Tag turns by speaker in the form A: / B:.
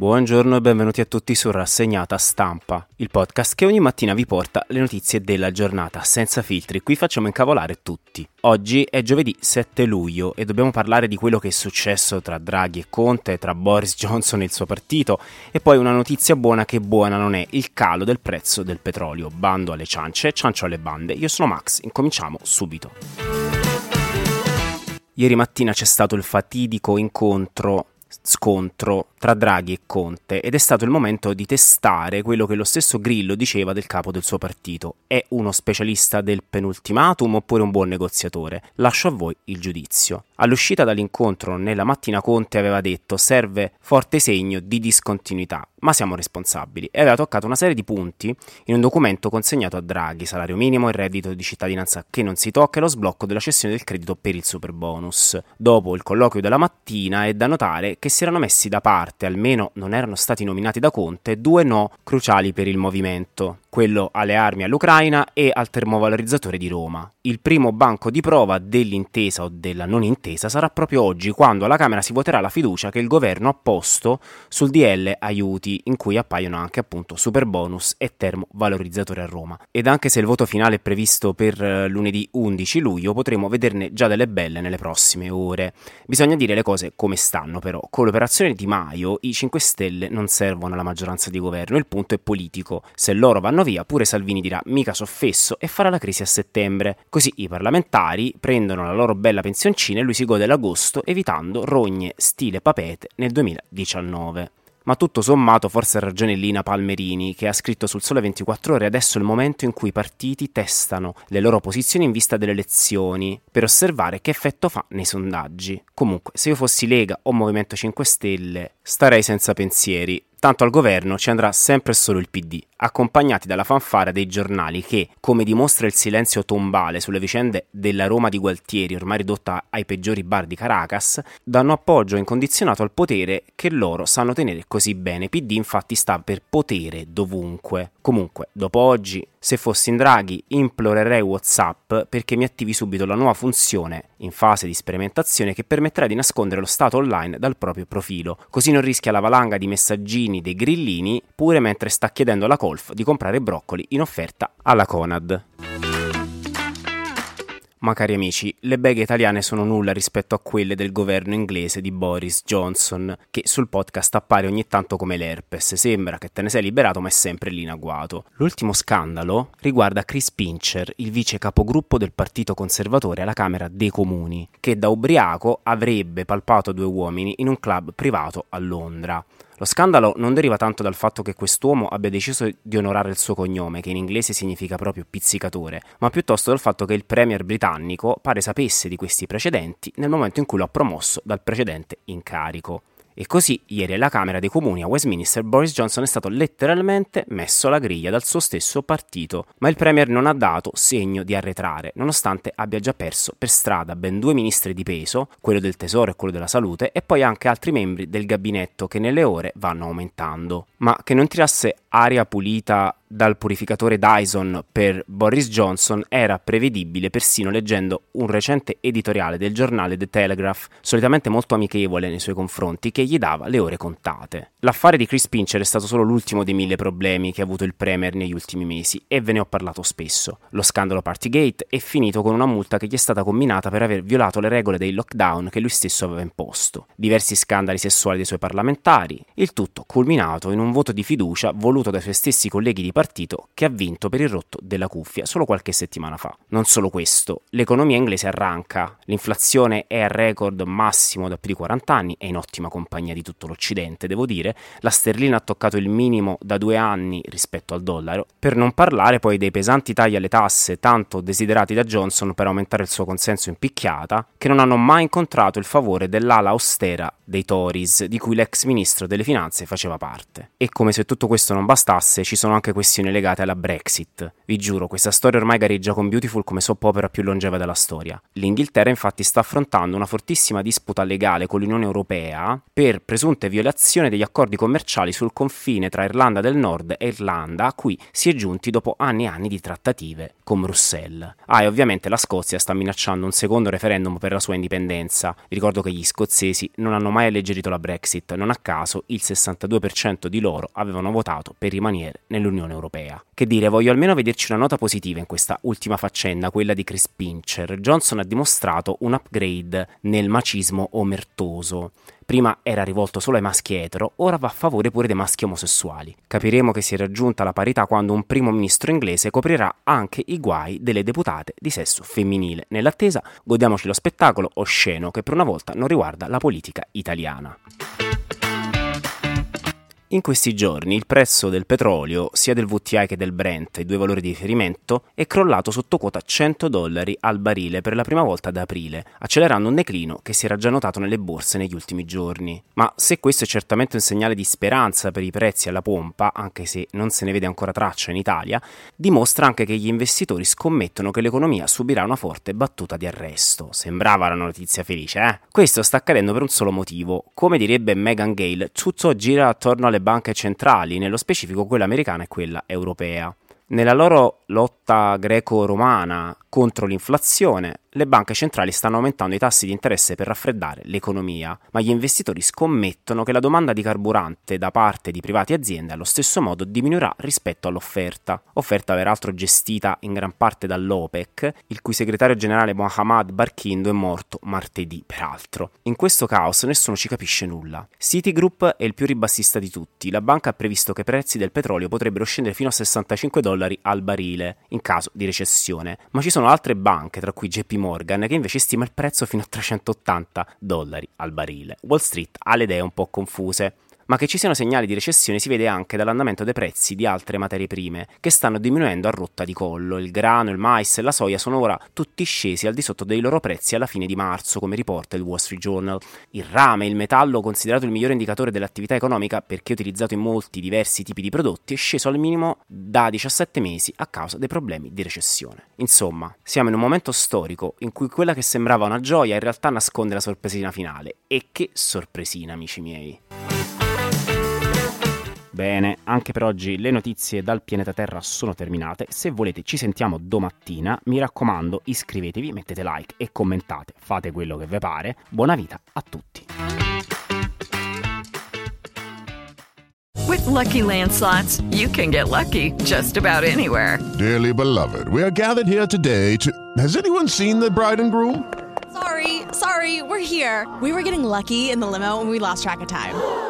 A: Buongiorno e benvenuti a tutti su Rassegnata Stampa, il podcast che ogni mattina vi porta le notizie della giornata, senza filtri. Qui facciamo incavolare tutti. Oggi è giovedì 7 luglio e dobbiamo parlare di quello che è successo tra Draghi e Conte, tra Boris Johnson e il suo partito e poi una notizia buona che buona non è, il calo del prezzo del petrolio. Bando alle ciance, ciancio alle bande. Io sono Max, incominciamo subito. Ieri mattina c'è stato il fatidico incontro scontro tra Draghi e Conte ed è stato il momento di testare quello che lo stesso Grillo diceva del capo del suo partito. È uno specialista del penultimatum oppure un buon negoziatore? Lascio a voi il giudizio. All'uscita dall'incontro nella mattina Conte aveva detto serve forte segno di discontinuità, ma siamo responsabili e aveva toccato una serie di punti in un documento consegnato a Draghi, salario minimo, il reddito di cittadinanza che non si tocca e lo sblocco della cessione del credito per il super bonus. Dopo il colloquio della mattina è da notare che si erano messi da parte, almeno non erano stati nominati da Conte, due no cruciali per il movimento quello alle armi all'Ucraina e al termovalorizzatore di Roma. Il primo banco di prova dell'intesa o della non intesa sarà proprio oggi, quando alla Camera si voterà la fiducia che il governo ha posto sul DL aiuti, in cui appaiono anche appunto super bonus e termovalorizzatore a Roma. Ed anche se il voto finale è previsto per eh, lunedì 11 luglio, potremo vederne già delle belle nelle prossime ore. Bisogna dire le cose come stanno, però. Con l'operazione Di Maio i 5 Stelle non servono alla maggioranza di governo, il punto è politico. Se loro vanno vanno via, pure Salvini dirà mica soffesso e farà la crisi a settembre. Così i parlamentari prendono la loro bella pensioncina e lui si gode l'agosto evitando rogne stile papete nel 2019. Ma tutto sommato forse ha ragione Lina Palmerini che ha scritto sul Sole 24 ore adesso è il momento in cui i partiti testano le loro posizioni in vista delle elezioni per osservare che effetto fa nei sondaggi. Comunque, se io fossi Lega o Movimento 5 Stelle, starei senza pensieri. Tanto al governo ci andrà sempre solo il PD, accompagnati dalla fanfara dei giornali che, come dimostra il silenzio tombale sulle vicende della Roma di Gualtieri, ormai ridotta ai peggiori bar di Caracas, danno appoggio incondizionato al potere che loro sanno tenere così bene. PD infatti sta per potere dovunque. Comunque, dopo oggi, se fossi in Draghi, implorerei WhatsApp perché mi attivi subito la nuova funzione in fase di sperimentazione che permetterà di nascondere lo stato online dal proprio profilo, così non rischia la valanga di messaggini dei grillini pure mentre sta chiedendo alla Colf di comprare broccoli in offerta alla Conad. Ma cari amici, le beghe italiane sono nulla rispetto a quelle del governo inglese di Boris Johnson, che sul podcast appare ogni tanto come l'herpes, sembra che te ne sei liberato ma è sempre lì in agguato. L'ultimo scandalo riguarda Chris Pincher, il vice capogruppo del partito conservatore alla Camera dei Comuni, che da ubriaco avrebbe palpato due uomini in un club privato a Londra. Lo scandalo non deriva tanto dal fatto che quest'uomo abbia deciso di onorare il suo cognome, che in inglese significa proprio pizzicatore, ma piuttosto dal fatto che il premier britannico pare sapesse di questi precedenti nel momento in cui lo ha promosso dal precedente incarico. E così, ieri alla Camera dei Comuni a Westminster, Boris Johnson è stato letteralmente messo alla griglia dal suo stesso partito, ma il Premier non ha dato segno di arretrare, nonostante abbia già perso per strada ben due ministri di peso, quello del Tesoro e quello della Salute, e poi anche altri membri del gabinetto che nelle ore vanno aumentando. Ma che non tirasse aria pulita dal purificatore Dyson per Boris Johnson era prevedibile persino leggendo un recente editoriale del giornale The Telegraph, solitamente molto amichevole nei suoi confronti, che gli dava le ore contate. L'affare di Chris Pincher è stato solo l'ultimo dei mille problemi che ha avuto il Premier negli ultimi mesi e ve ne ho parlato spesso. Lo scandalo Partygate è finito con una multa che gli è stata combinata per aver violato le regole dei lockdown che lui stesso aveva imposto, diversi scandali sessuali dei suoi parlamentari, il tutto culminato in un voto di fiducia voluto dai suoi stessi colleghi di partito partito che ha vinto per il rotto della cuffia solo qualche settimana fa. Non solo questo, l'economia inglese arranca, l'inflazione è al record massimo da più di 40 anni, è in ottima compagnia di tutto l'Occidente, devo dire, la sterlina ha toccato il minimo da due anni rispetto al dollaro, per non parlare poi dei pesanti tagli alle tasse tanto desiderati da Johnson per aumentare il suo consenso in picchiata, che non hanno mai incontrato il favore dell'ala austera dei Tories, di cui l'ex ministro delle finanze faceva parte. E come se tutto questo non bastasse, ci sono anche questioni legate alla Brexit. Vi giuro, questa storia ormai gareggia con Beautiful come soap opera più longeva della storia. L'Inghilterra infatti sta affrontando una fortissima disputa legale con l'Unione Europea per presunte violazioni degli accordi commerciali sul confine tra Irlanda del Nord e Irlanda, a cui si è giunti dopo anni e anni di trattative con Bruxelles. Ah, e ovviamente la Scozia sta minacciando un secondo referendum per la sua indipendenza. Vi ricordo che gli scozzesi non hanno mai alleggerito la Brexit, non a caso il 62% di loro avevano votato per rimanere nell'Unione Europea. Che dire, voglio almeno vederci una nota positiva in questa ultima faccenda, quella di Chris Pincher. Johnson ha dimostrato un upgrade nel macismo omertoso. Prima era rivolto solo ai maschi etero, ora va a favore pure dei maschi omosessuali. Capiremo che si è raggiunta la parità quando un primo ministro inglese coprirà anche i guai delle deputate di sesso femminile. Nell'attesa, godiamoci lo spettacolo osceno che per una volta non riguarda la politica italiana. In questi giorni il prezzo del petrolio, sia del WTI che del Brent, i due valori di riferimento, è crollato sotto quota 100 dollari al barile per la prima volta ad aprile, accelerando un declino che si era già notato nelle borse negli ultimi giorni. Ma se questo è certamente un segnale di speranza per i prezzi alla pompa, anche se non se ne vede ancora traccia in Italia, dimostra anche che gli investitori scommettono che l'economia subirà una forte battuta di arresto. Sembrava una notizia felice, eh? Questo sta accadendo per un solo motivo. Come direbbe Megan Gale, tutto gira attorno alle banche centrali, nello specifico quella americana e quella europea. Nella loro lotta greco-romana contro l'inflazione, le banche centrali stanno aumentando i tassi di interesse per raffreddare l'economia, ma gli investitori scommettono che la domanda di carburante da parte di privati e aziende allo stesso modo diminuirà rispetto all'offerta, offerta peraltro gestita in gran parte dall'OPEC, il cui segretario generale Mohammad Barkindo è morto martedì, peraltro. In questo caos nessuno ci capisce nulla. Citigroup è il più ribassista di tutti, la banca ha previsto che i prezzi del petrolio potrebbero scendere fino a 65 dollari al barile in caso di recessione, ma ci sono altre banche, tra cui JP Morgan, che invece stima il prezzo fino a 380 dollari al barile. Wall Street ha le idee un po' confuse. Ma che ci siano segnali di recessione si vede anche dall'andamento dei prezzi di altre materie prime, che stanno diminuendo a rotta di collo. Il grano, il mais e la soia sono ora tutti scesi al di sotto dei loro prezzi alla fine di marzo, come riporta il Wall Street Journal. Il rame, il metallo considerato il migliore indicatore dell'attività economica perché utilizzato in molti diversi tipi di prodotti, è sceso al minimo da 17 mesi a causa dei problemi di recessione. Insomma, siamo in un momento storico in cui quella che sembrava una gioia in realtà nasconde la sorpresina finale. E che sorpresina, amici miei! Bene, anche per oggi le notizie dal pianeta Terra sono terminate. Se volete ci sentiamo domattina. Mi raccomando, iscrivetevi, mettete like e commentate. Fate quello che vi pare. Buona vita a tutti.
B: With lucky landslots, you can get lucky just about anywhere.
C: Dearly beloved, we are gathered here today to. Has anyone seen the bride and groom?
D: Sorry, sorry, we're here. We were getting lucky in the limo and we lost track of time.